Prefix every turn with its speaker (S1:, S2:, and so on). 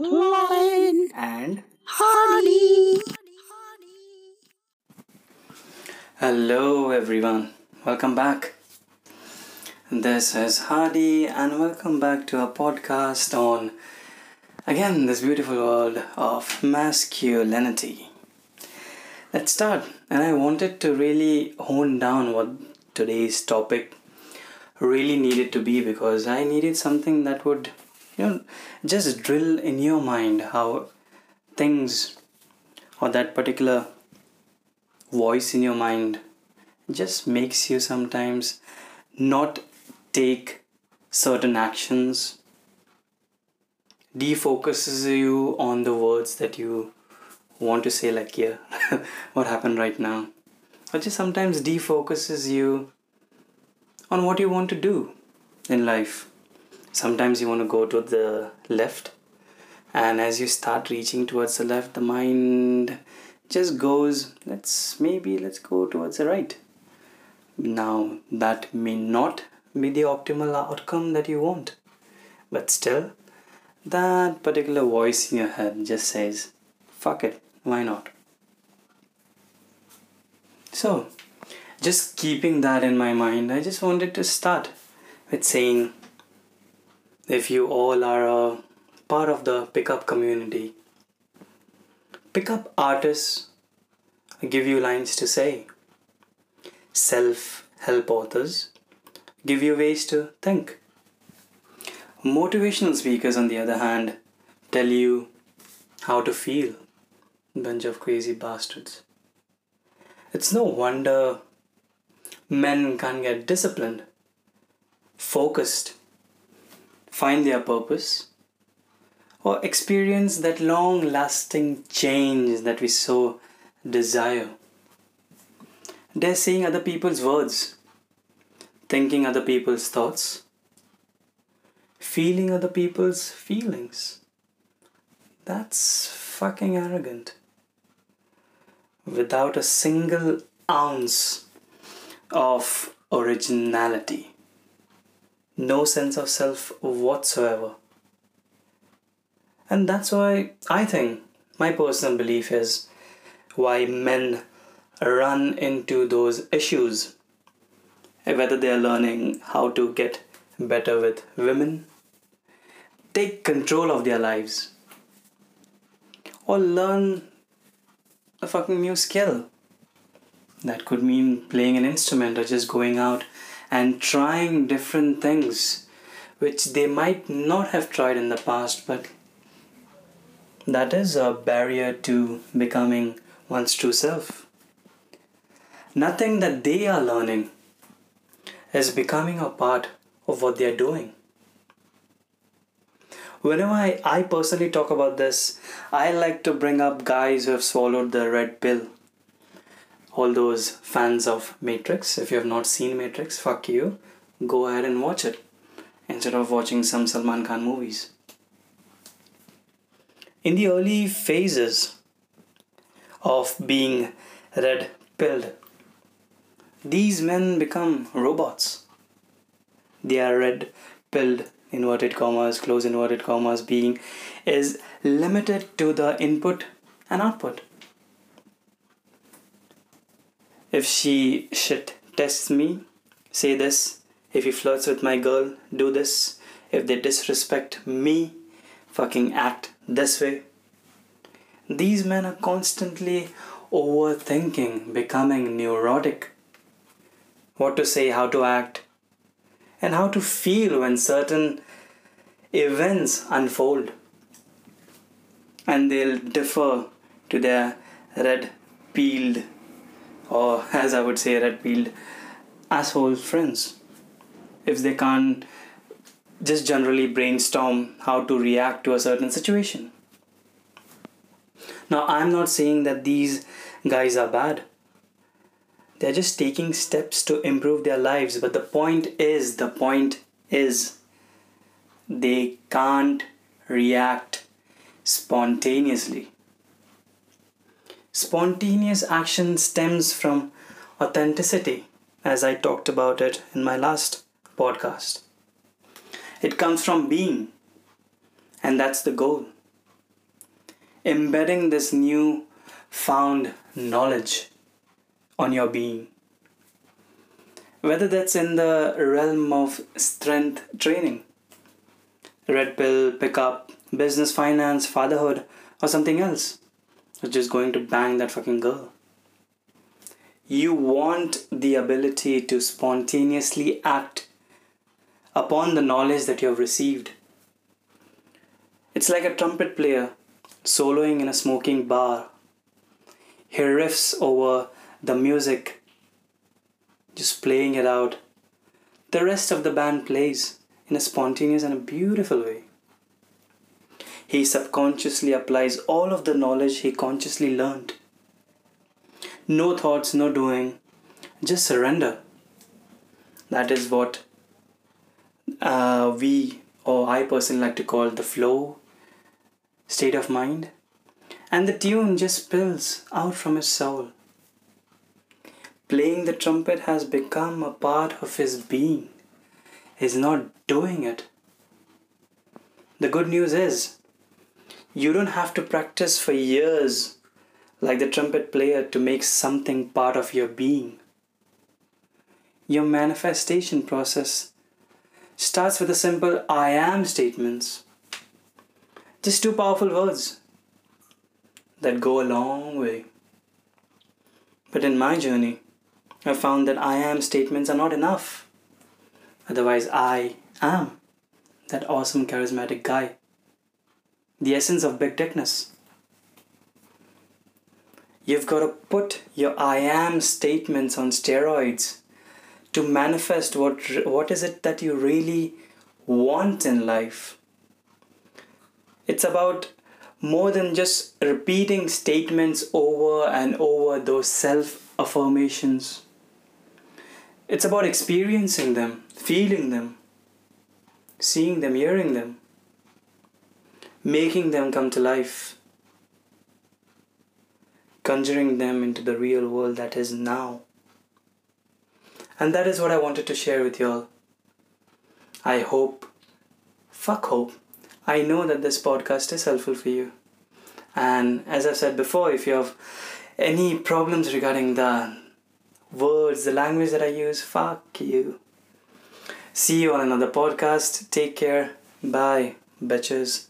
S1: Lauren,
S2: and
S1: Hardy.
S2: hello everyone. Welcome back. This is hardy and welcome back to our podcast on again this beautiful world of masculinity. Let's start. And i wanted to really hone down what today's topic really needed to be because i needed something that would you know just drill in your mind how things or that particular voice in your mind just makes you sometimes not take certain actions defocuses you on the words that you want to say like yeah what happened right now? Or just sometimes defocuses you on what you want to do in life sometimes you want to go to the left and as you start reaching towards the left the mind just goes let's maybe let's go towards the right. Now that may not be the optimal outcome that you want but still that particular voice in your head just says fuck it why not? So just keeping that in my mind i just wanted to start with saying if you all are a part of the pickup community. Pickup artists give you lines to say. Self help authors give you ways to think. Motivational speakers on the other hand tell you how to feel bunch of crazy bastards. It's no wonder men can't get disciplined focused find their purpose or experience that long lasting change that we so desire. They're saying other people's words, thinking other people's thoughts, feeling other people's feelings. That's fucking arrogant. Without a single ounce of originality no sense of self whatsoever. And that's why I think my personal belief is why men run into those issues. Whether they are learning how to get better with women, take control of their lives, or learn a fucking new skill. That could mean playing an instrument or just going out and trying different things which they might not have tried in the past, but that is a barrier to becoming one's true self. Nothing that they are learning is becoming a part of what they are doing. Whenever I, I personally talk about this, I like to bring up guys who have swallowed the red pill all those fans of Matrix, if you have not seen Matrix, fuck you. Go ahead and watch it instead of watching some Salman Khan movies. In the early phases of being red pilled, these men become robots. They are red pilled, inverted commas, close inverted commas, being is limited to the input and output if she shit tests me, say this. If he flirts with my girl, do this. If they disrespect me, fucking act this way. These men are constantly overthinking, becoming neurotic. What to say, how to act, and how to feel when certain events unfold. And they'll defer to their red pilled or as I would say, red pilled asshole friends. If they can't just generally brainstorm how to react to a certain situation. Now, I'm not saying that these guys are bad. They're just taking steps to improve their lives. But the point is, the point is, they can't react spontaneously. Spontaneous action stems from authenticity, as I talked about it in my last podcast. It comes from being, and that's the goal. embedding this new found knowledge on your being. Whether that's in the realm of strength training, red pill, pickup, business, finance, fatherhood, or something else, or just going to bang that fucking girl. You want the ability to spontaneously act upon the knowledge that you have received. It's like a trumpet player soloing in a smoking bar. He riffs over the music, just playing it out. The rest of the band plays in a spontaneous and a beautiful way. He subconsciously applies all of the knowledge he consciously learned. No thoughts, no doing, just surrender. That is what uh, we, or I personally like to call the flow state of mind. And the tune just spills out from his soul. Playing the trumpet has become a part of his being. He's not doing it. The good news is, you don't have to practice for years like the trumpet player to make something part of your being. Your manifestation process starts with a simple I am statements. Just two powerful words that go a long way. But in my journey, I found that I am statements are not enough. Otherwise, I am that awesome charismatic guy. The essence of big dickness. You've got to put your I am statements on steroids to manifest what what is it that you really want in life. It's about more than just repeating statements over and over those self affirmations. It's about experiencing them, feeling them, seeing them, hearing them, making them come to life, conjuring them into the real world that is now. And that is what I wanted to share with y'all. I hope, fuck hope, I know that this podcast is helpful for you. And as I said before, if you have any problems regarding the words, the language that I use, fuck you. See you on another podcast. Take care. Bye, bitches.